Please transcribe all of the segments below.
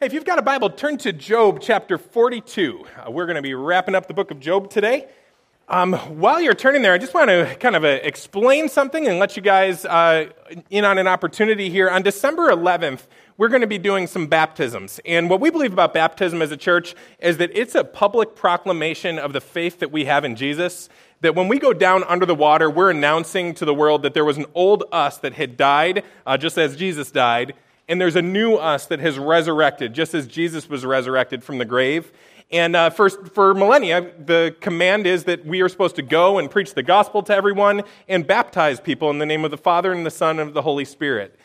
Hey, if you've got a Bible, turn to Job chapter 42. Uh, we're going to be wrapping up the book of Job today. Um, while you're turning there, I just want to kind of uh, explain something and let you guys uh, in on an opportunity here. On December 11th, we're going to be doing some baptisms. And what we believe about baptism as a church is that it's a public proclamation of the faith that we have in Jesus. That when we go down under the water, we're announcing to the world that there was an old us that had died, uh, just as Jesus died and there's a new us that has resurrected, just as Jesus was resurrected from the grave. And uh, for, for millennia, the command is that we are supposed to go and preach the gospel to everyone and baptize people in the name of the Father and the Son and of the Holy Spirit.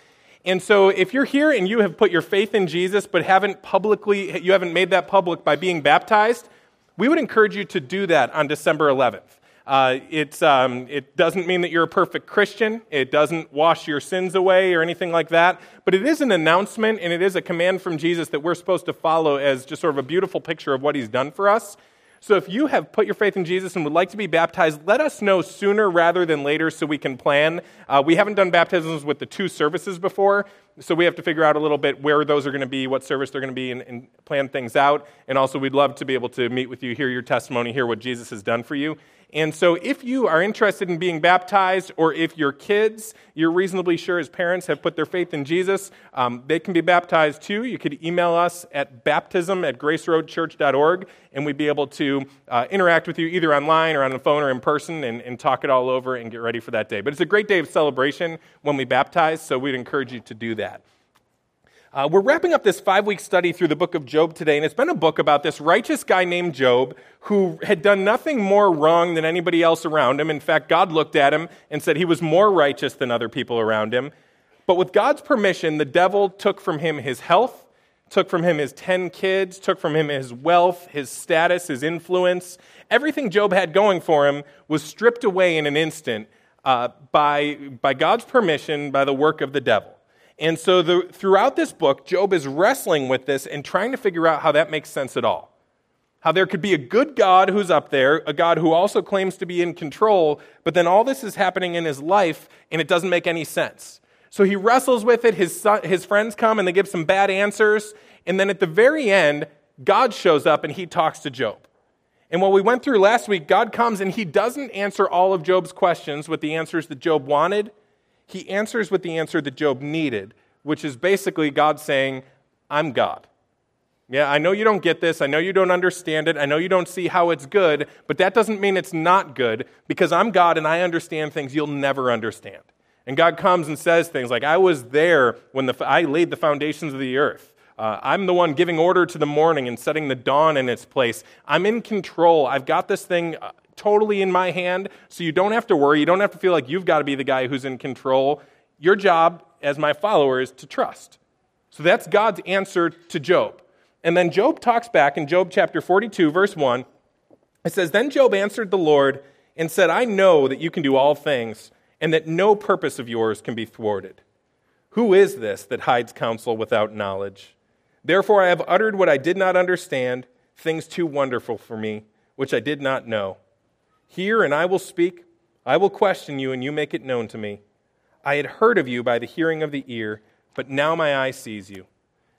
And so if you're here and you have put your faith in Jesus but haven't publicly, you haven't made that public by being baptized, we would encourage you to do that on December 11th. Uh, um, it doesn't mean that you're a perfect Christian. It doesn't wash your sins away or anything like that. But it is an announcement and it is a command from Jesus that we're supposed to follow as just sort of a beautiful picture of what he's done for us. So if you have put your faith in Jesus and would like to be baptized, let us know sooner rather than later so we can plan. Uh, we haven't done baptisms with the two services before, so we have to figure out a little bit where those are going to be, what service they're going to be, and, and plan things out. And also, we'd love to be able to meet with you, hear your testimony, hear what Jesus has done for you. And so, if you are interested in being baptized, or if your kids, you're reasonably sure as parents, have put their faith in Jesus, um, they can be baptized too. You could email us at baptism at graceroadchurch.org, and we'd be able to uh, interact with you either online or on the phone or in person and, and talk it all over and get ready for that day. But it's a great day of celebration when we baptize, so we'd encourage you to do that. Uh, we're wrapping up this five week study through the book of Job today, and it's been a book about this righteous guy named Job who had done nothing more wrong than anybody else around him. In fact, God looked at him and said he was more righteous than other people around him. But with God's permission, the devil took from him his health, took from him his 10 kids, took from him his wealth, his status, his influence. Everything Job had going for him was stripped away in an instant uh, by, by God's permission, by the work of the devil. And so the, throughout this book, Job is wrestling with this and trying to figure out how that makes sense at all. How there could be a good God who's up there, a God who also claims to be in control, but then all this is happening in his life and it doesn't make any sense. So he wrestles with it. His, son, his friends come and they give some bad answers. And then at the very end, God shows up and he talks to Job. And what we went through last week, God comes and he doesn't answer all of Job's questions with the answers that Job wanted he answers with the answer that Job needed, which is basically God saying, I'm God. Yeah, I know you don't get this. I know you don't understand it. I know you don't see how it's good, but that doesn't mean it's not good because I'm God and I understand things you'll never understand. And God comes and says things like, I was there when the, I laid the foundations of the earth. Uh, I'm the one giving order to the morning and setting the dawn in its place. I'm in control. I've got this thing uh, totally in my hand, so you don't have to worry. You don't have to feel like you've got to be the guy who's in control. Your job as my follower is to trust. So that's God's answer to Job. And then Job talks back in Job chapter 42, verse 1. It says, Then Job answered the Lord and said, I know that you can do all things, and that no purpose of yours can be thwarted. Who is this that hides counsel without knowledge? Therefore I have uttered what I did not understand, things too wonderful for me, which I did not know. Hear, and I will speak. I will question you, and you make it known to me. I had heard of you by the hearing of the ear, but now my eye sees you.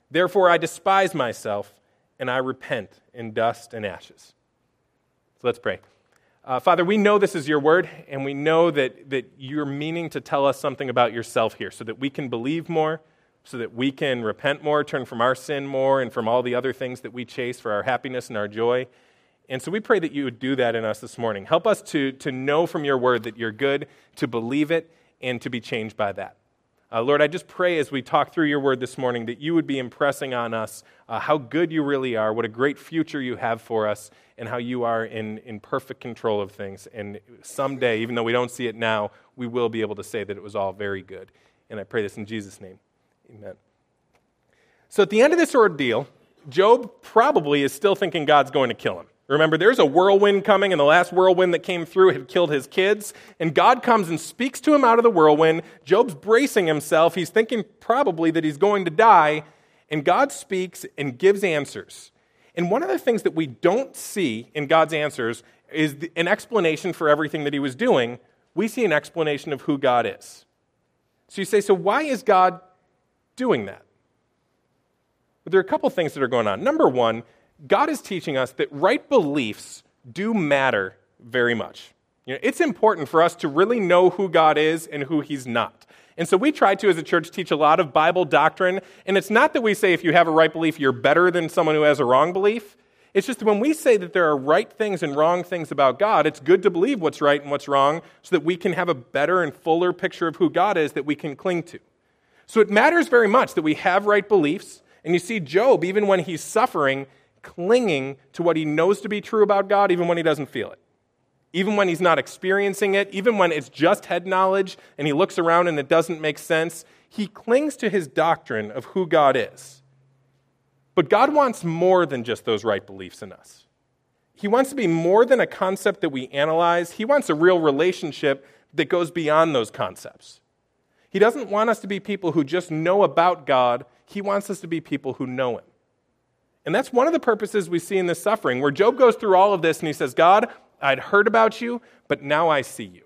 Therefore I despise myself, and I repent in dust and ashes. So let's pray. Uh, Father, we know this is your word, and we know that, that you're meaning to tell us something about yourself here so that we can believe more, so that we can repent more, turn from our sin more, and from all the other things that we chase for our happiness and our joy. And so we pray that you would do that in us this morning. Help us to, to know from your word that you're good, to believe it, and to be changed by that. Uh, Lord, I just pray as we talk through your word this morning that you would be impressing on us uh, how good you really are, what a great future you have for us, and how you are in, in perfect control of things. And someday, even though we don't see it now, we will be able to say that it was all very good. And I pray this in Jesus' name. Amen. So at the end of this ordeal, Job probably is still thinking God's going to kill him. Remember, there's a whirlwind coming, and the last whirlwind that came through had killed his kids. And God comes and speaks to him out of the whirlwind. Job's bracing himself. He's thinking probably that he's going to die. And God speaks and gives answers. And one of the things that we don't see in God's answers is an explanation for everything that he was doing. We see an explanation of who God is. So you say, so why is God doing that? But there are a couple things that are going on. Number one, God is teaching us that right beliefs do matter very much. You know, it's important for us to really know who God is and who He's not. And so we try to, as a church, teach a lot of Bible doctrine. And it's not that we say if you have a right belief, you're better than someone who has a wrong belief. It's just when we say that there are right things and wrong things about God, it's good to believe what's right and what's wrong so that we can have a better and fuller picture of who God is that we can cling to. So it matters very much that we have right beliefs. And you see Job, even when he's suffering, clinging to what he knows to be true about God, even when he doesn't feel it. Even when he's not experiencing it, even when it's just head knowledge and he looks around and it doesn't make sense, he clings to his doctrine of who God is. But God wants more than just those right beliefs in us. He wants to be more than a concept that we analyze, He wants a real relationship that goes beyond those concepts. He doesn't want us to be people who just know about God, He wants us to be people who know Him. And that's one of the purposes we see in this suffering, where Job goes through all of this and he says, God, I'd heard about you, but now I see you.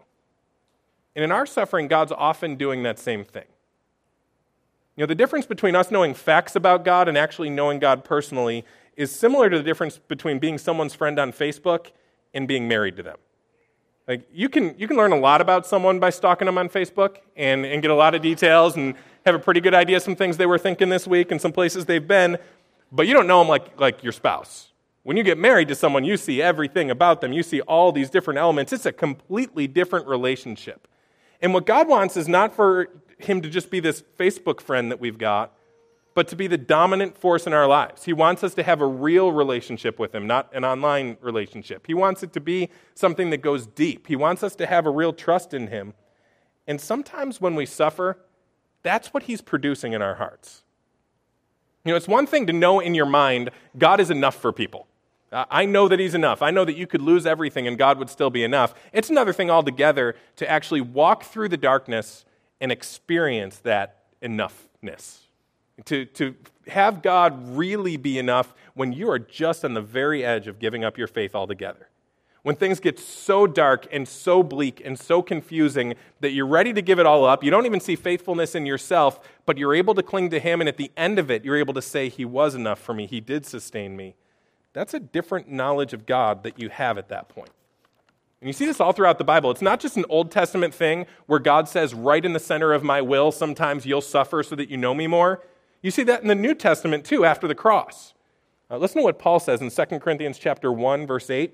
And in our suffering, God's often doing that same thing. You know, the difference between us knowing facts about God and actually knowing God personally is similar to the difference between being someone's friend on Facebook and being married to them. Like you can you can learn a lot about someone by stalking them on Facebook and, and get a lot of details and have a pretty good idea of some things they were thinking this week and some places they've been but you don't know them like, like your spouse. When you get married to someone, you see everything about them. You see all these different elements. It's a completely different relationship. And what God wants is not for him to just be this Facebook friend that we've got, but to be the dominant force in our lives. He wants us to have a real relationship with him, not an online relationship. He wants it to be something that goes deep. He wants us to have a real trust in him. And sometimes when we suffer, that's what he's producing in our hearts. You know, it's one thing to know in your mind God is enough for people. I know that He's enough. I know that you could lose everything and God would still be enough. It's another thing altogether to actually walk through the darkness and experience that enoughness. To, to have God really be enough when you are just on the very edge of giving up your faith altogether when things get so dark and so bleak and so confusing that you're ready to give it all up. You don't even see faithfulness in yourself, but you're able to cling to Him, and at the end of it, you're able to say, He was enough for me, He did sustain me. That's a different knowledge of God that you have at that point. And you see this all throughout the Bible. It's not just an Old Testament thing where God says, right in the center of my will, sometimes you'll suffer so that you know me more. You see that in the New Testament too, after the cross. Uh, listen to what Paul says in 2 Corinthians chapter 1, verse 8.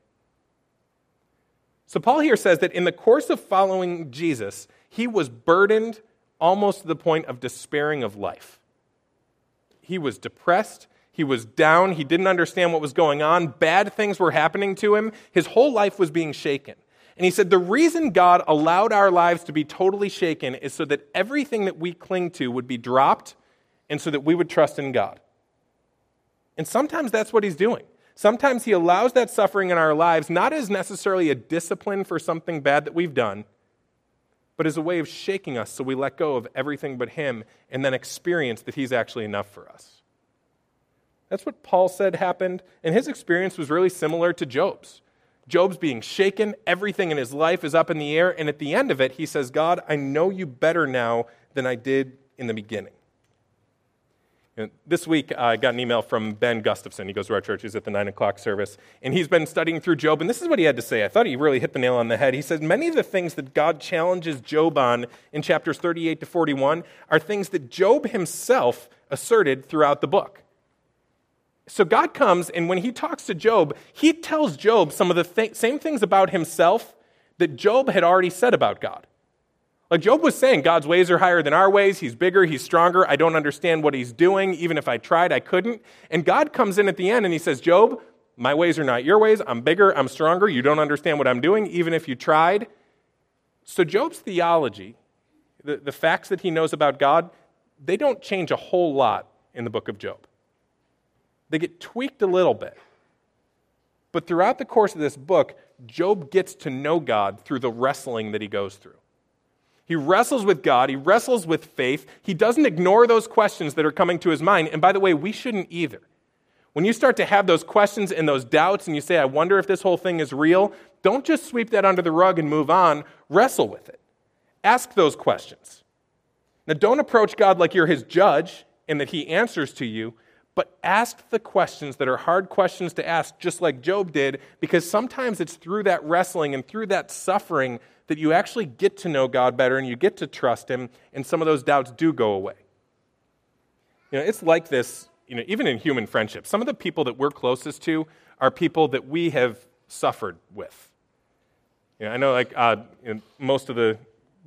So, Paul here says that in the course of following Jesus, he was burdened almost to the point of despairing of life. He was depressed. He was down. He didn't understand what was going on. Bad things were happening to him. His whole life was being shaken. And he said, The reason God allowed our lives to be totally shaken is so that everything that we cling to would be dropped and so that we would trust in God. And sometimes that's what he's doing. Sometimes He allows that suffering in our lives not as necessarily a discipline for something bad that we've done, but as a way of shaking us so we let go of everything but Him and then experience that He's actually enough for us. That's what Paul said happened, and his experience was really similar to Job's. Job's being shaken, everything in his life is up in the air, and at the end of it, he says, God, I know you better now than I did in the beginning. This week, I got an email from Ben Gustafson. He goes to our church. He's at the 9 o'clock service. And he's been studying through Job. And this is what he had to say. I thought he really hit the nail on the head. He says, Many of the things that God challenges Job on in chapters 38 to 41 are things that Job himself asserted throughout the book. So God comes, and when he talks to Job, he tells Job some of the th- same things about himself that Job had already said about God. Like Job was saying, God's ways are higher than our ways. He's bigger, he's stronger. I don't understand what he's doing. Even if I tried, I couldn't. And God comes in at the end and he says, Job, my ways are not your ways. I'm bigger, I'm stronger. You don't understand what I'm doing, even if you tried. So Job's theology, the, the facts that he knows about God, they don't change a whole lot in the book of Job. They get tweaked a little bit. But throughout the course of this book, Job gets to know God through the wrestling that he goes through. He wrestles with God, he wrestles with faith. He doesn't ignore those questions that are coming to his mind. And by the way, we shouldn't either. When you start to have those questions and those doubts and you say, I wonder if this whole thing is real, don't just sweep that under the rug and move on. Wrestle with it. Ask those questions. Now, don't approach God like you're his judge and that he answers to you, but ask the questions that are hard questions to ask, just like Job did, because sometimes it's through that wrestling and through that suffering that you actually get to know God better and you get to trust him, and some of those doubts do go away. You know, it's like this, you know, even in human friendships. Some of the people that we're closest to are people that we have suffered with. You know, I know, like, uh, you know, most of the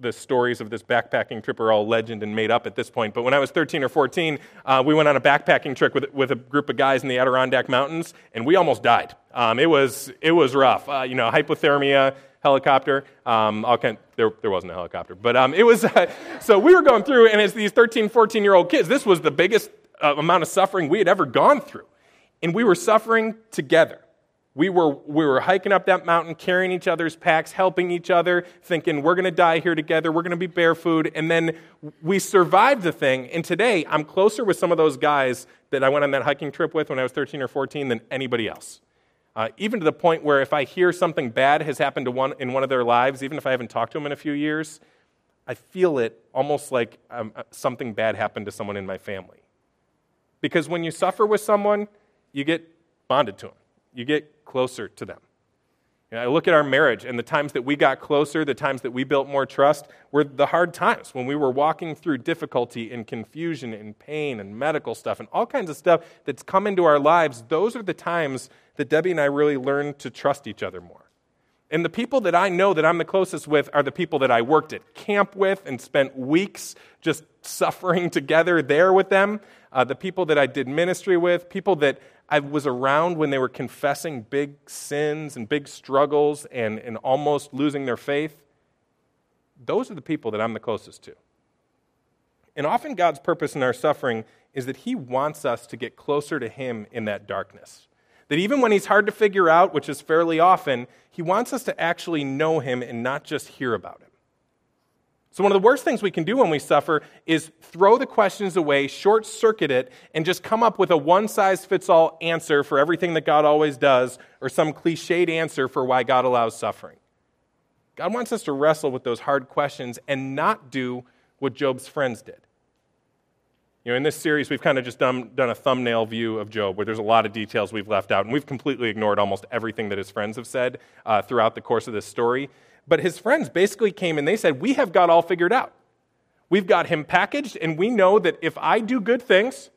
the stories of this backpacking trip are all legend and made up at this point. But when I was 13 or 14, uh, we went on a backpacking trip with, with a group of guys in the Adirondack Mountains, and we almost died. Um, it, was, it was rough. Uh, you know, hypothermia, helicopter. Um, kind, there, there wasn't a helicopter, but um, it was. Uh, so we were going through, and as these 13, 14 year old kids, this was the biggest uh, amount of suffering we had ever gone through. And we were suffering together. We were, we were hiking up that mountain, carrying each other's packs, helping each other, thinking we're going to die here together, we're going to be barefoot. And then we survived the thing. And today, I'm closer with some of those guys that I went on that hiking trip with when I was 13 or 14 than anybody else. Uh, even to the point where if I hear something bad has happened to one, in one of their lives, even if I haven't talked to them in a few years, I feel it almost like um, uh, something bad happened to someone in my family. Because when you suffer with someone, you get bonded to them you get closer to them. You know, I look at our marriage and the times that we got closer, the times that we built more trust, were the hard times when we were walking through difficulty and confusion and pain and medical stuff and all kinds of stuff that's come into our lives. Those are the times that Debbie and I really learned to trust each other more. And the people that I know that I'm the closest with are the people that I worked at camp with and spent weeks just suffering together there with them. Uh, the people that I did ministry with, people that I was around when they were confessing big sins and big struggles and, and almost losing their faith. Those are the people that I'm the closest to. And often God's purpose in our suffering is that He wants us to get closer to Him in that darkness. That even when He's hard to figure out, which is fairly often, He wants us to actually know Him and not just hear about Him. So, one of the worst things we can do when we suffer is throw the questions away, short circuit it, and just come up with a one size fits all answer for everything that God always does, or some cliched answer for why God allows suffering. God wants us to wrestle with those hard questions and not do what Job's friends did. You know, in this series, we've kind of just done, done a thumbnail view of Job where there's a lot of details we've left out, and we've completely ignored almost everything that his friends have said uh, throughout the course of this story. But his friends basically came and they said, We have got all figured out. We've got him packaged, and we know that if I do good things,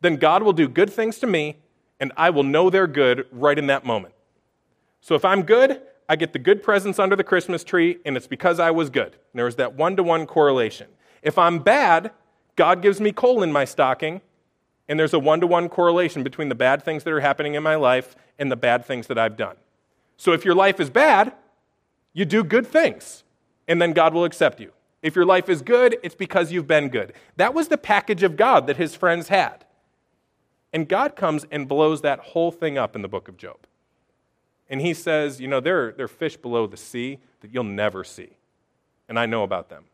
then God will do good things to me, and I will know they're good right in that moment. So if I'm good, I get the good presents under the Christmas tree, and it's because I was good. And there was that one to one correlation. If I'm bad, God gives me coal in my stocking, and there's a one to one correlation between the bad things that are happening in my life and the bad things that I've done. So if your life is bad, you do good things, and then God will accept you. If your life is good, it's because you've been good. That was the package of God that his friends had. And God comes and blows that whole thing up in the book of Job. And he says, You know, there are, there are fish below the sea that you'll never see. And I know about them.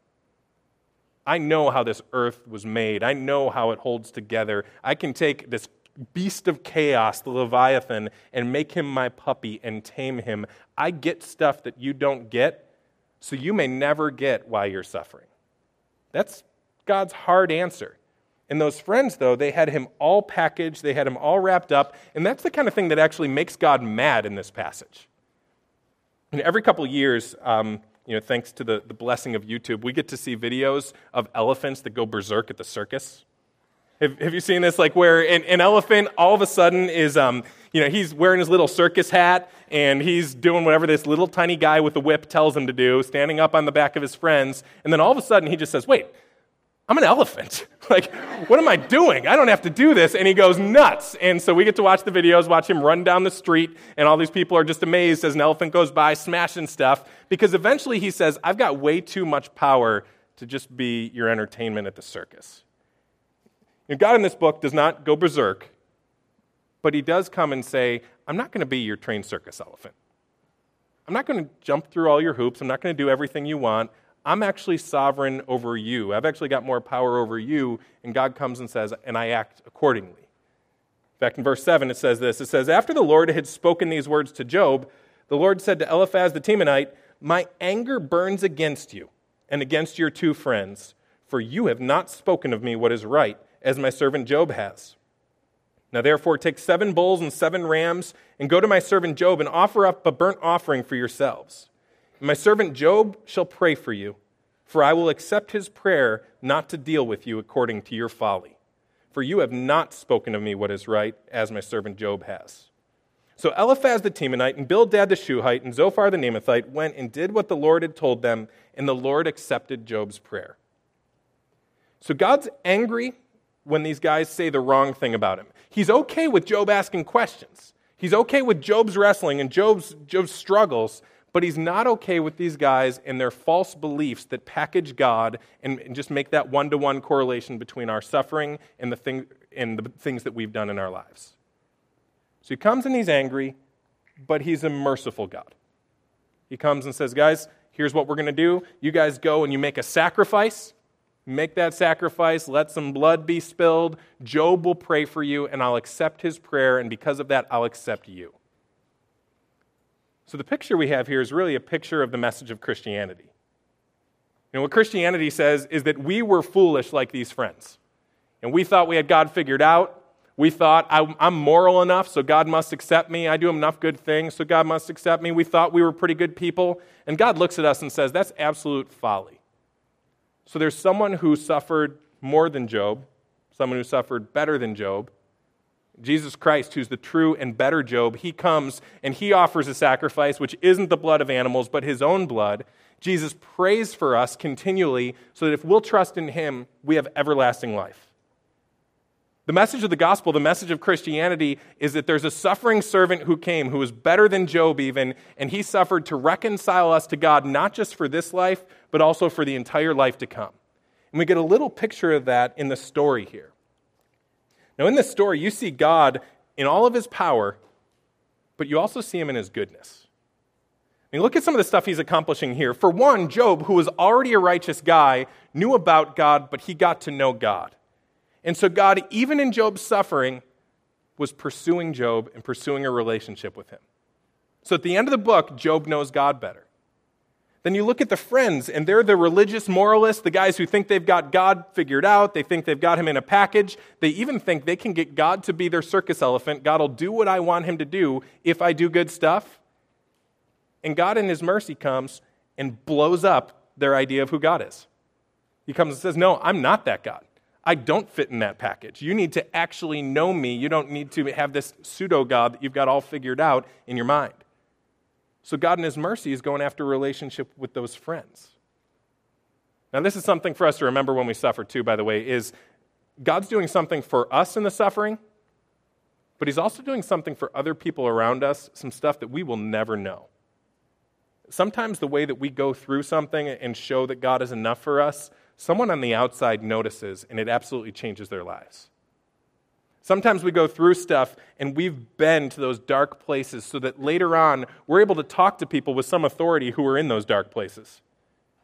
I know how this earth was made. I know how it holds together. I can take this beast of chaos, the Leviathan, and make him my puppy and tame him. I get stuff that you don't get, so you may never get why you're suffering. That's God's hard answer. And those friends, though, they had him all packaged, they had him all wrapped up, and that's the kind of thing that actually makes God mad in this passage. And every couple years, um, you know, thanks to the, the blessing of YouTube, we get to see videos of elephants that go berserk at the circus. Have, have you seen this? Like where an, an elephant all of a sudden is, um, you know, he's wearing his little circus hat and he's doing whatever this little tiny guy with the whip tells him to do, standing up on the back of his friends. And then all of a sudden he just says, wait, I'm an elephant. like, what am I doing? I don't have to do this. And he goes nuts. And so we get to watch the videos, watch him run down the street, and all these people are just amazed as an elephant goes by, smashing stuff, because eventually he says, I've got way too much power to just be your entertainment at the circus. And God in this book does not go berserk, But he does come and say, I'm not going to be your trained circus elephant. I'm not going to jump through all your hoops. I'm not going to do everything you want. I'm actually sovereign over you. I've actually got more power over you. And God comes and says, and I act accordingly. In fact, in verse 7, it says this It says, After the Lord had spoken these words to Job, the Lord said to Eliphaz the Temanite, My anger burns against you and against your two friends, for you have not spoken of me what is right, as my servant Job has. Now, therefore, take seven bulls and seven rams, and go to my servant Job and offer up a burnt offering for yourselves. My servant Job shall pray for you, for I will accept his prayer not to deal with you according to your folly. For you have not spoken of me what is right, as my servant Job has. So Eliphaz the Temanite and Bildad the Shuhite and Zophar the Naamathite went and did what the Lord had told them, and the Lord accepted Job's prayer. So God's angry when these guys say the wrong thing about him. He's okay with Job asking questions. He's okay with Job's wrestling and Job's, Job's struggles, but he's not okay with these guys and their false beliefs that package God and, and just make that one to one correlation between our suffering and the, thing, and the things that we've done in our lives. So he comes and he's angry, but he's a merciful God. He comes and says, Guys, here's what we're going to do. You guys go and you make a sacrifice. Make that sacrifice, let some blood be spilled. Job will pray for you, and I'll accept his prayer, and because of that, I'll accept you. So, the picture we have here is really a picture of the message of Christianity. You know, what Christianity says is that we were foolish like these friends. And we thought we had God figured out. We thought, I'm moral enough, so God must accept me. I do enough good things, so God must accept me. We thought we were pretty good people. And God looks at us and says, That's absolute folly. So there's someone who suffered more than Job, someone who suffered better than Job. Jesus Christ, who's the true and better Job, he comes and he offers a sacrifice which isn't the blood of animals, but his own blood. Jesus prays for us continually so that if we'll trust in him, we have everlasting life. The message of the gospel, the message of Christianity, is that there's a suffering servant who came who was better than Job, even, and he suffered to reconcile us to God, not just for this life, but also for the entire life to come. And we get a little picture of that in the story here. Now, in this story, you see God in all of his power, but you also see him in his goodness. I mean, look at some of the stuff he's accomplishing here. For one, Job, who was already a righteous guy, knew about God, but he got to know God. And so God, even in Job's suffering, was pursuing Job and pursuing a relationship with him. So at the end of the book, Job knows God better. Then you look at the friends, and they're the religious moralists, the guys who think they've got God figured out. They think they've got him in a package. They even think they can get God to be their circus elephant. God will do what I want him to do if I do good stuff. And God, in his mercy, comes and blows up their idea of who God is. He comes and says, No, I'm not that God. I don't fit in that package. You need to actually know me. You don't need to have this pseudo God that you've got all figured out in your mind. So, God, in His mercy, is going after a relationship with those friends. Now, this is something for us to remember when we suffer, too, by the way, is God's doing something for us in the suffering, but He's also doing something for other people around us, some stuff that we will never know. Sometimes the way that we go through something and show that God is enough for us someone on the outside notices and it absolutely changes their lives. Sometimes we go through stuff and we've been to those dark places so that later on we're able to talk to people with some authority who are in those dark places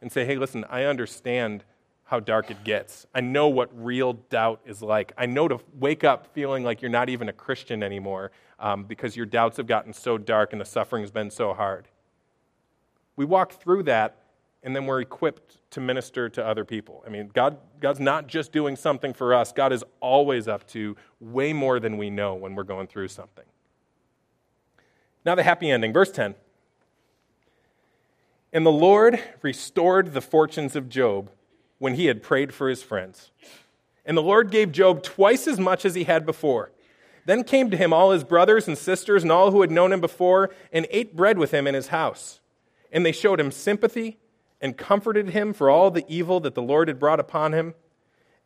and say, hey, listen, I understand how dark it gets. I know what real doubt is like. I know to wake up feeling like you're not even a Christian anymore um, because your doubts have gotten so dark and the suffering has been so hard. We walk through that and then we're equipped to minister to other people. I mean, God, God's not just doing something for us, God is always up to way more than we know when we're going through something. Now, the happy ending, verse 10. And the Lord restored the fortunes of Job when he had prayed for his friends. And the Lord gave Job twice as much as he had before. Then came to him all his brothers and sisters and all who had known him before and ate bread with him in his house. And they showed him sympathy and comforted him for all the evil that the Lord had brought upon him.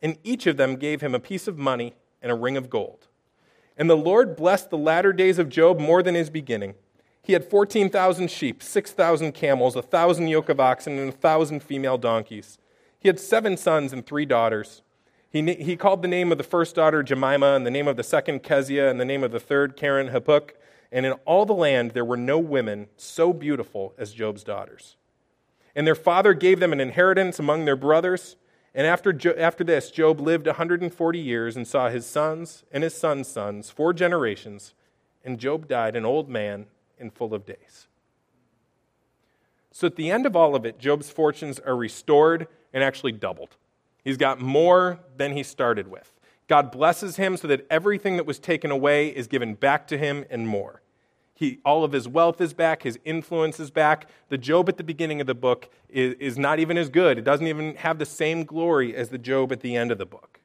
And each of them gave him a piece of money and a ring of gold. And the Lord blessed the latter days of Job more than his beginning. He had 14,000 sheep, 6,000 camels, a 1,000 yoke of oxen, and a 1,000 female donkeys. He had seven sons and three daughters. He, he called the name of the first daughter Jemima, and the name of the second Keziah, and the name of the third Keren-happuch. And in all the land there were no women so beautiful as Job's daughters. And their father gave them an inheritance among their brothers. And after, jo- after this, Job lived 140 years and saw his sons and his sons' sons, four generations. And Job died an old man and full of days. So at the end of all of it, Job's fortunes are restored and actually doubled. He's got more than he started with. God blesses him so that everything that was taken away is given back to him and more. He, all of his wealth is back, his influence is back. The Job at the beginning of the book is, is not even as good. It doesn't even have the same glory as the Job at the end of the book.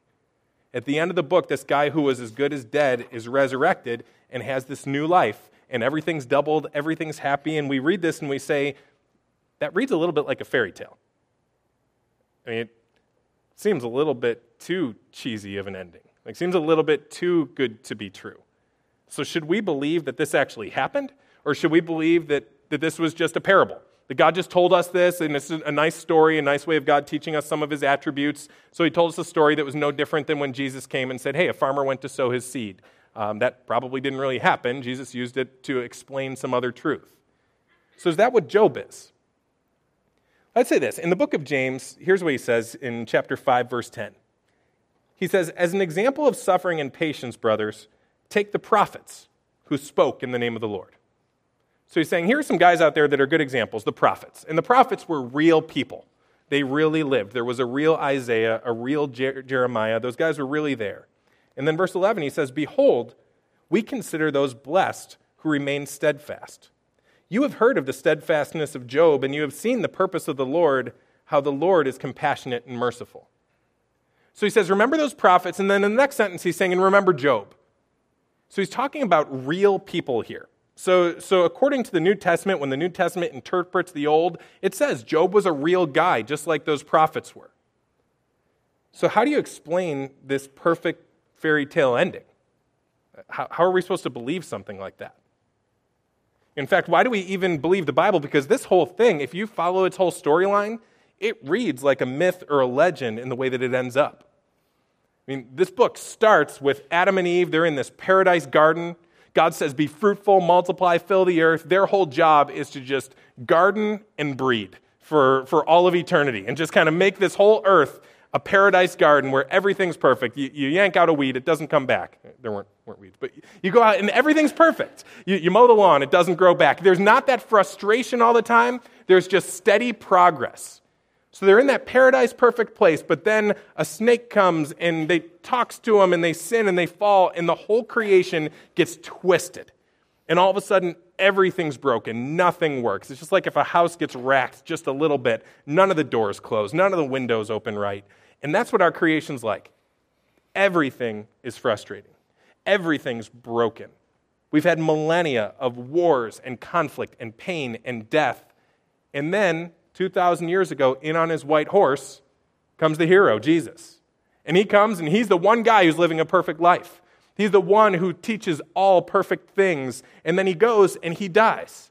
At the end of the book, this guy who was as good as dead is resurrected and has this new life, and everything's doubled, everything's happy, and we read this and we say, that reads a little bit like a fairy tale. I mean, it seems a little bit too cheesy of an ending. Like, seems a little bit too good to be true. So, should we believe that this actually happened? Or should we believe that, that this was just a parable? That God just told us this, and it's a nice story, a nice way of God teaching us some of his attributes. So, he told us a story that was no different than when Jesus came and said, Hey, a farmer went to sow his seed. Um, that probably didn't really happen. Jesus used it to explain some other truth. So, is that what Job is? I'd say this. In the book of James, here's what he says in chapter 5, verse 10. He says, As an example of suffering and patience, brothers, take the prophets who spoke in the name of the Lord. So he's saying, here are some guys out there that are good examples, the prophets. And the prophets were real people. They really lived. There was a real Isaiah, a real Jer- Jeremiah. Those guys were really there. And then verse 11, he says, Behold, we consider those blessed who remain steadfast. You have heard of the steadfastness of Job, and you have seen the purpose of the Lord, how the Lord is compassionate and merciful. So he says, Remember those prophets. And then in the next sentence, he's saying, And remember Job. So he's talking about real people here. So, so according to the New Testament, when the New Testament interprets the Old, it says Job was a real guy, just like those prophets were. So, how do you explain this perfect fairy tale ending? How, how are we supposed to believe something like that? In fact, why do we even believe the Bible? Because this whole thing, if you follow its whole storyline, it reads like a myth or a legend in the way that it ends up. I mean, this book starts with Adam and Eve. They're in this paradise garden. God says, Be fruitful, multiply, fill the earth. Their whole job is to just garden and breed for, for all of eternity and just kind of make this whole earth a paradise garden where everything's perfect. You, you, yank out a weed, it doesn't come back. There weren't, weren't weeds, but you go out and everything's perfect. You, you mow the lawn, it doesn't grow back. There's not that frustration all the time, there's just steady progress. So they're in that paradise perfect place, but then a snake comes and they talks to them and they sin and they fall and the whole creation gets twisted. And all of a sudden everything's broken, nothing works. It's just like if a house gets racked just a little bit, none of the doors close, none of the windows open right. And that's what our creation's like. Everything is frustrating, everything's broken. We've had millennia of wars and conflict and pain and death. And then, 2,000 years ago, in on his white horse comes the hero, Jesus. And he comes and he's the one guy who's living a perfect life. He's the one who teaches all perfect things. And then he goes and he dies.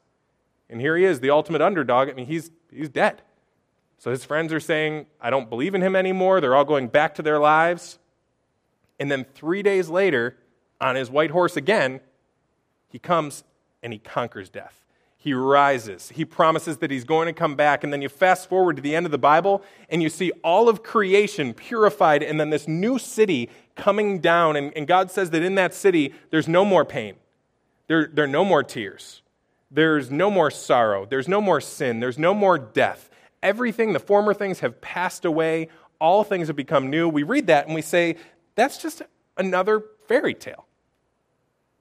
And here he is, the ultimate underdog. I mean, he's, he's dead. So his friends are saying, I don't believe in him anymore. They're all going back to their lives. And then three days later, on his white horse again, he comes and he conquers death. He rises. He promises that he's going to come back. And then you fast forward to the end of the Bible and you see all of creation purified and then this new city coming down. And, and God says that in that city, there's no more pain, there, there are no more tears, there's no more sorrow, there's no more sin, there's no more death everything, the former things have passed away, all things have become new. We read that and we say, that's just another fairy tale.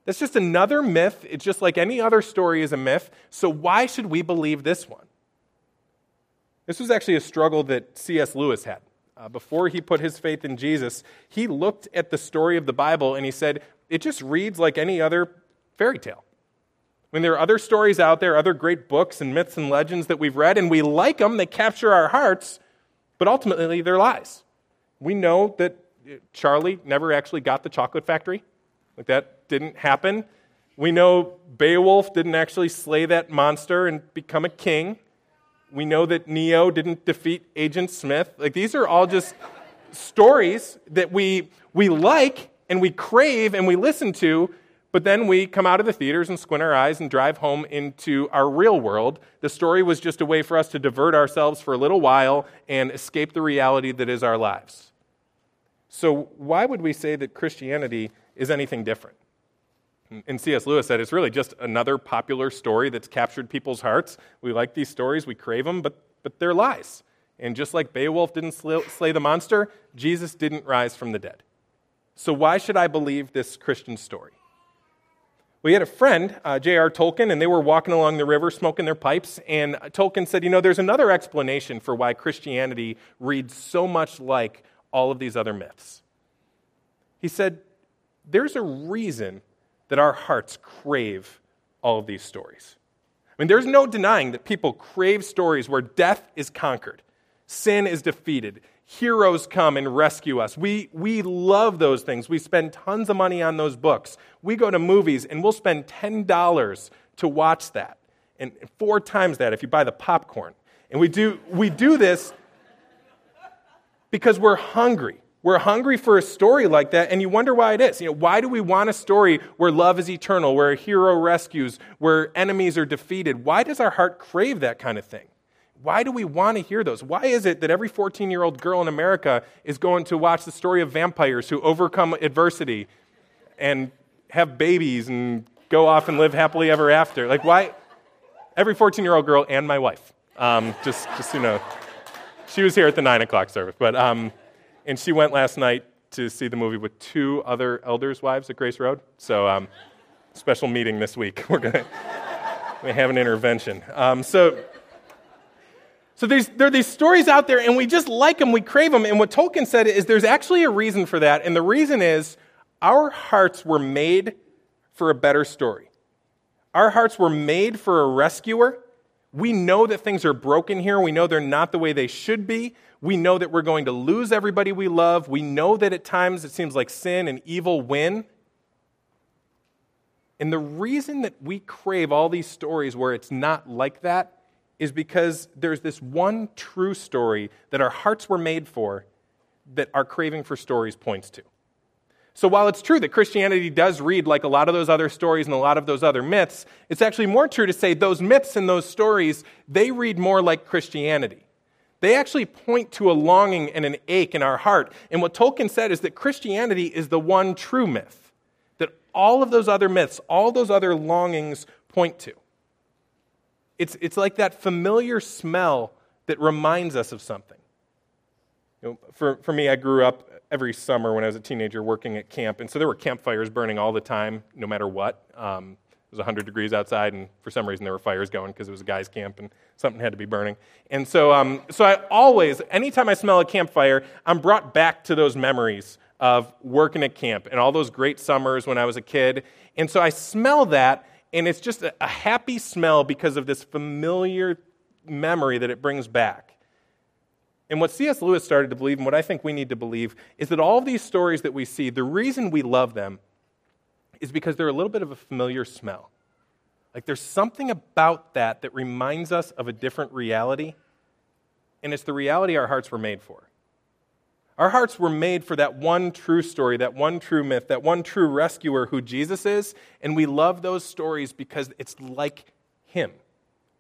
That's just another myth. It's just like any other story is a myth. So why should we believe this one? This was actually a struggle that C.S. Lewis had. Uh, before he put his faith in Jesus, he looked at the story of the Bible and he said, it just reads like any other fairy tale. When there are other stories out there, other great books and myths and legends that we've read, and we like them, they capture our hearts, but ultimately they're lies. We know that Charlie never actually got the chocolate factory. Like that didn't happen. We know Beowulf didn't actually slay that monster and become a king. We know that Neo didn't defeat Agent Smith. Like these are all just stories that we, we like and we crave and we listen to, but then we come out of the theaters and squint our eyes and drive home into our real world. The story was just a way for us to divert ourselves for a little while and escape the reality that is our lives. So, why would we say that Christianity is anything different? And C.S. Lewis said it's really just another popular story that's captured people's hearts. We like these stories, we crave them, but, but they're lies. And just like Beowulf didn't slay the monster, Jesus didn't rise from the dead. So, why should I believe this Christian story? We had a friend, uh, J.R. Tolkien, and they were walking along the river smoking their pipes. And Tolkien said, You know, there's another explanation for why Christianity reads so much like all of these other myths. He said, There's a reason that our hearts crave all of these stories. I mean, there's no denying that people crave stories where death is conquered, sin is defeated, heroes come and rescue us. We, we love those things. We spend tons of money on those books. We go to movies and we'll spend $10 to watch that, and four times that if you buy the popcorn. And we do, we do this because we're hungry. We're hungry for a story like that, and you wonder why it is. You know, why do we want a story where love is eternal, where a hero rescues, where enemies are defeated? Why does our heart crave that kind of thing? Why do we want to hear those? Why is it that every 14 year old girl in America is going to watch the story of vampires who overcome adversity and have babies and go off and live happily ever after? Like, why? Every 14 year old girl and my wife. Um, just, just, you know, she was here at the 9 o'clock service. But, um, and she went last night to see the movie with two other elders' wives at Grace Road. So, um, special meeting this week. We're going to have an intervention. Um, so, so there are these stories out there, and we just like them, we crave them. And what Tolkien said is there's actually a reason for that, and the reason is our hearts were made for a better story. Our hearts were made for a rescuer. We know that things are broken here. We know they're not the way they should be. We know that we're going to lose everybody we love. We know that at times it seems like sin and evil win. And the reason that we crave all these stories where it's not like that is because there's this one true story that our hearts were made for that our craving for stories points to. So while it's true that Christianity does read like a lot of those other stories and a lot of those other myths, it's actually more true to say those myths and those stories, they read more like Christianity. They actually point to a longing and an ache in our heart. And what Tolkien said is that Christianity is the one true myth that all of those other myths, all those other longings point to. It's, it's like that familiar smell that reminds us of something. You know, for, for me, I grew up every summer when I was a teenager working at camp, and so there were campfires burning all the time, no matter what. Um, it was 100 degrees outside, and for some reason there were fires going because it was a guy's camp and something had to be burning. And so, um, so I always, anytime I smell a campfire, I'm brought back to those memories of working at camp and all those great summers when I was a kid. And so I smell that, and it's just a, a happy smell because of this familiar memory that it brings back. And what C.S. Lewis started to believe, and what I think we need to believe, is that all of these stories that we see, the reason we love them is because they're a little bit of a familiar smell. Like there's something about that that reminds us of a different reality, and it's the reality our hearts were made for. Our hearts were made for that one true story, that one true myth, that one true rescuer who Jesus is, and we love those stories because it's like him.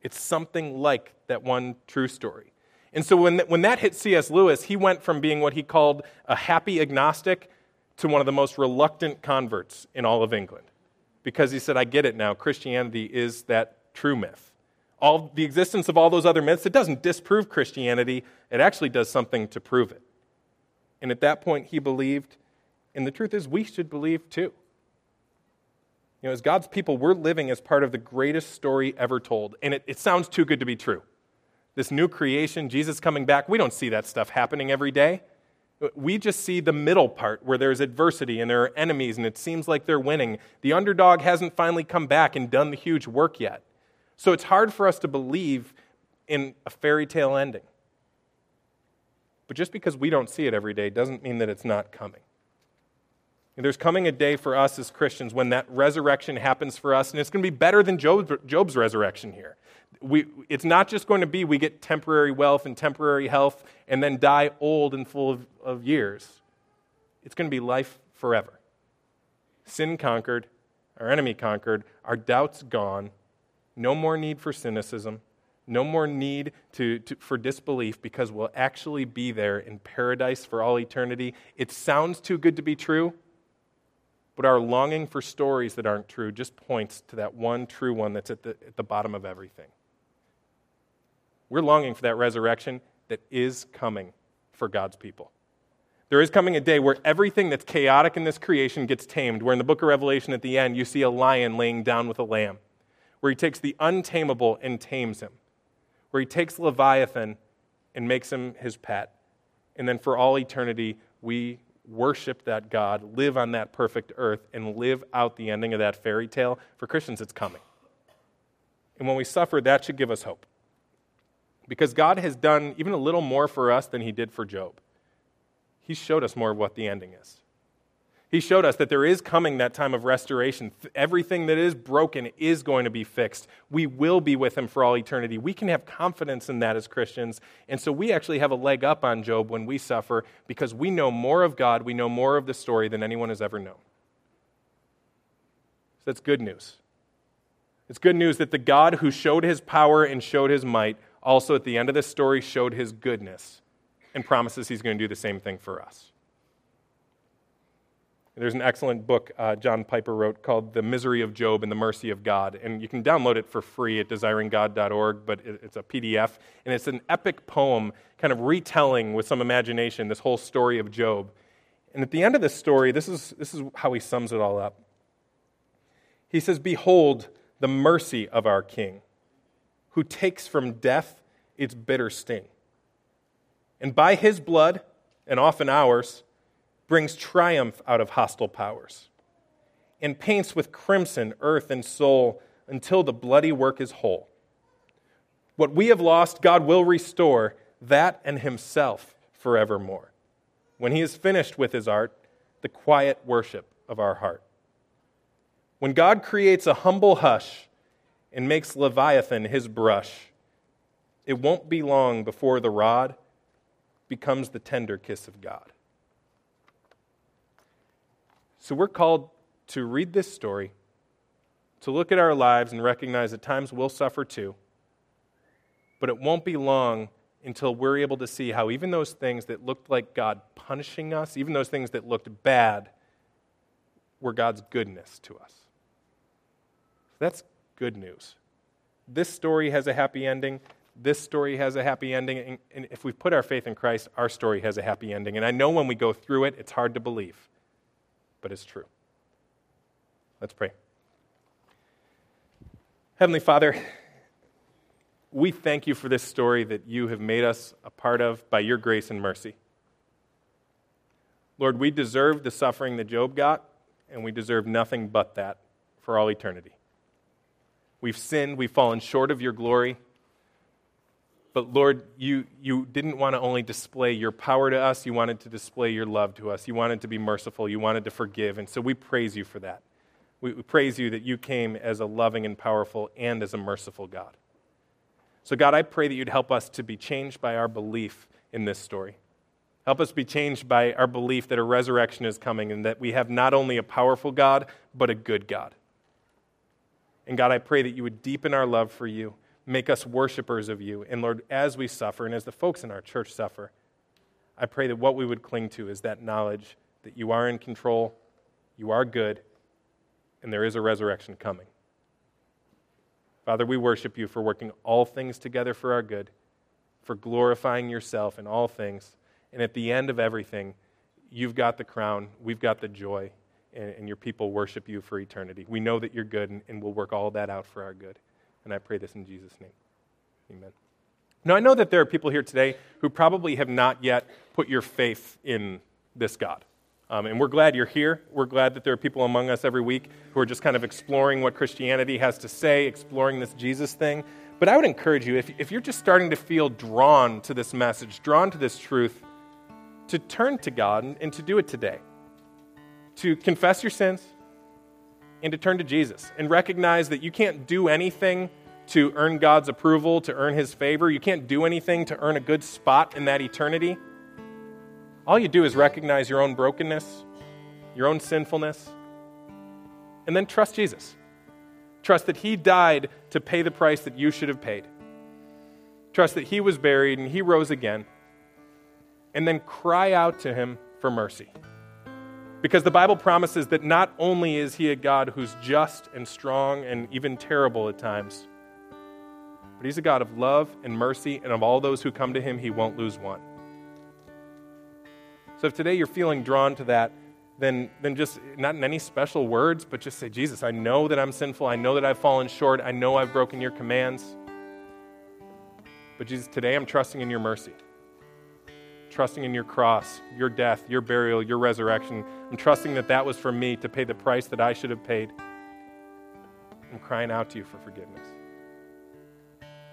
It's something like that one true story. And so when, when that hit C.S. Lewis, he went from being what he called a happy agnostic to one of the most reluctant converts in all of England. Because he said, I get it now. Christianity is that true myth. All the existence of all those other myths, it doesn't disprove Christianity, it actually does something to prove it. And at that point, he believed, and the truth is, we should believe too. You know, as God's people, we're living as part of the greatest story ever told. And it, it sounds too good to be true. This new creation, Jesus coming back, we don't see that stuff happening every day. We just see the middle part where there's adversity and there are enemies and it seems like they're winning. The underdog hasn't finally come back and done the huge work yet. So it's hard for us to believe in a fairy tale ending. But just because we don't see it every day doesn't mean that it's not coming. And there's coming a day for us as Christians when that resurrection happens for us, and it's going to be better than Job's, Job's resurrection here. We, it's not just going to be we get temporary wealth and temporary health and then die old and full of, of years. It's going to be life forever. Sin conquered, our enemy conquered, our doubts gone, no more need for cynicism, no more need to, to, for disbelief because we'll actually be there in paradise for all eternity. It sounds too good to be true, but our longing for stories that aren't true just points to that one true one that's at the, at the bottom of everything. We're longing for that resurrection that is coming for God's people. There is coming a day where everything that's chaotic in this creation gets tamed, where in the book of Revelation at the end, you see a lion laying down with a lamb, where he takes the untamable and tames him where he takes Leviathan and makes him his pet. And then for all eternity, we worship that God, live on that perfect earth, and live out the ending of that fairy tale. For Christians, it's coming. And when we suffer, that should give us hope. Because God has done even a little more for us than he did for Job. He showed us more of what the ending is. He showed us that there is coming that time of restoration. Everything that is broken is going to be fixed. We will be with him for all eternity. We can have confidence in that as Christians. And so we actually have a leg up on Job when we suffer because we know more of God, we know more of the story than anyone has ever known. So that's good news. It's good news that the God who showed his power and showed his might also at the end of this story showed his goodness and promises he's going to do the same thing for us. There's an excellent book uh, John Piper wrote called The Misery of Job and the Mercy of God. And you can download it for free at desiringgod.org, but it's a PDF. And it's an epic poem, kind of retelling with some imagination this whole story of Job. And at the end of this story, this is, this is how he sums it all up. He says, Behold the mercy of our King, who takes from death its bitter sting. And by his blood, and often ours, brings triumph out of hostile powers, and paints with crimson earth and soul until the bloody work is whole. What we have lost, God will restore, that and Himself forevermore. When He is finished with His art, the quiet worship of our heart. When God creates a humble hush and makes Leviathan His brush, it won't be long before the rod becomes the tender kiss of God. So we're called to read this story, to look at our lives and recognize at times we'll suffer too. But it won't be long until we're able to see how even those things that looked like God punishing us, even those things that looked bad, were God's goodness to us. That's good news. This story has a happy ending. This story has a happy ending. And if we put our faith in Christ, our story has a happy ending. And I know when we go through it, it's hard to believe but it's true. Let's pray. Heavenly Father, we thank you for this story that you have made us a part of by your grace and mercy. Lord, we deserve the suffering that Job got, and we deserve nothing but that for all eternity. We've sinned, we've fallen short of your glory, but Lord, you, you didn't want to only display your power to us, you wanted to display your love to us. You wanted to be merciful, you wanted to forgive. And so we praise you for that. We, we praise you that you came as a loving and powerful and as a merciful God. So, God, I pray that you'd help us to be changed by our belief in this story. Help us be changed by our belief that a resurrection is coming and that we have not only a powerful God, but a good God. And God, I pray that you would deepen our love for you make us worshipers of you. And Lord, as we suffer and as the folks in our church suffer, I pray that what we would cling to is that knowledge that you are in control, you are good, and there is a resurrection coming. Father, we worship you for working all things together for our good, for glorifying yourself in all things. And at the end of everything, you've got the crown, we've got the joy, and, and your people worship you for eternity. We know that you're good, and, and we'll work all that out for our good. And I pray this in Jesus' name. Amen. Now, I know that there are people here today who probably have not yet put your faith in this God. Um, and we're glad you're here. We're glad that there are people among us every week who are just kind of exploring what Christianity has to say, exploring this Jesus thing. But I would encourage you, if, if you're just starting to feel drawn to this message, drawn to this truth, to turn to God and, and to do it today. To confess your sins, and to turn to Jesus and recognize that you can't do anything to earn God's approval, to earn His favor. You can't do anything to earn a good spot in that eternity. All you do is recognize your own brokenness, your own sinfulness, and then trust Jesus. Trust that He died to pay the price that you should have paid. Trust that He was buried and He rose again. And then cry out to Him for mercy. Because the Bible promises that not only is He a God who's just and strong and even terrible at times, but He's a God of love and mercy, and of all those who come to Him, He won't lose one. So if today you're feeling drawn to that, then, then just not in any special words, but just say, Jesus, I know that I'm sinful. I know that I've fallen short. I know I've broken your commands. But Jesus, today I'm trusting in your mercy, trusting in your cross, your death, your burial, your resurrection. I'm trusting that that was for me to pay the price that I should have paid. I'm crying out to you for forgiveness.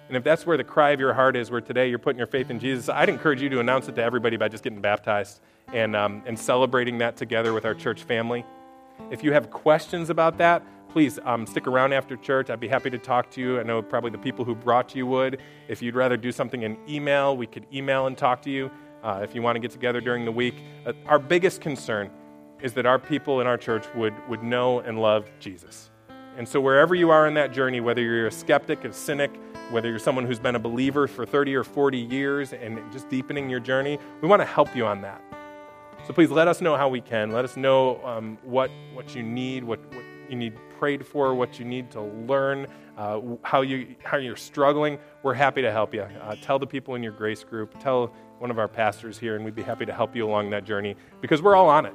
And if that's where the cry of your heart is, where today you're putting your faith in Jesus, I'd encourage you to announce it to everybody by just getting baptized and, um, and celebrating that together with our church family. If you have questions about that, please um, stick around after church. I'd be happy to talk to you. I know probably the people who brought you would. If you'd rather do something in email, we could email and talk to you. Uh, if you want to get together during the week, uh, our biggest concern is that our people in our church would, would know and love Jesus. And so, wherever you are in that journey, whether you're a skeptic, a cynic, whether you're someone who's been a believer for 30 or 40 years and just deepening your journey, we want to help you on that. So please let us know how we can. Let us know um, what, what you need, what, what you need prayed for, what you need to learn, uh, how, you, how you're struggling. We're happy to help you. Uh, tell the people in your grace group, tell one of our pastors here, and we'd be happy to help you along that journey because we're all on it.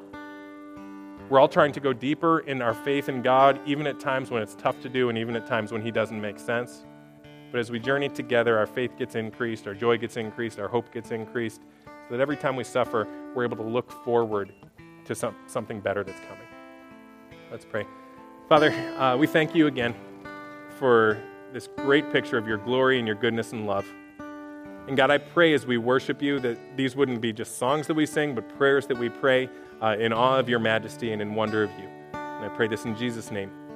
We're all trying to go deeper in our faith in God, even at times when it's tough to do, and even at times when He doesn't make sense. But as we journey together, our faith gets increased, our joy gets increased, our hope gets increased, so that every time we suffer, we're able to look forward to some, something better that's coming. Let's pray. Father, uh, we thank you again for this great picture of your glory and your goodness and love. And God, I pray as we worship you that these wouldn't be just songs that we sing, but prayers that we pray uh, in awe of your majesty and in wonder of you. And I pray this in Jesus' name.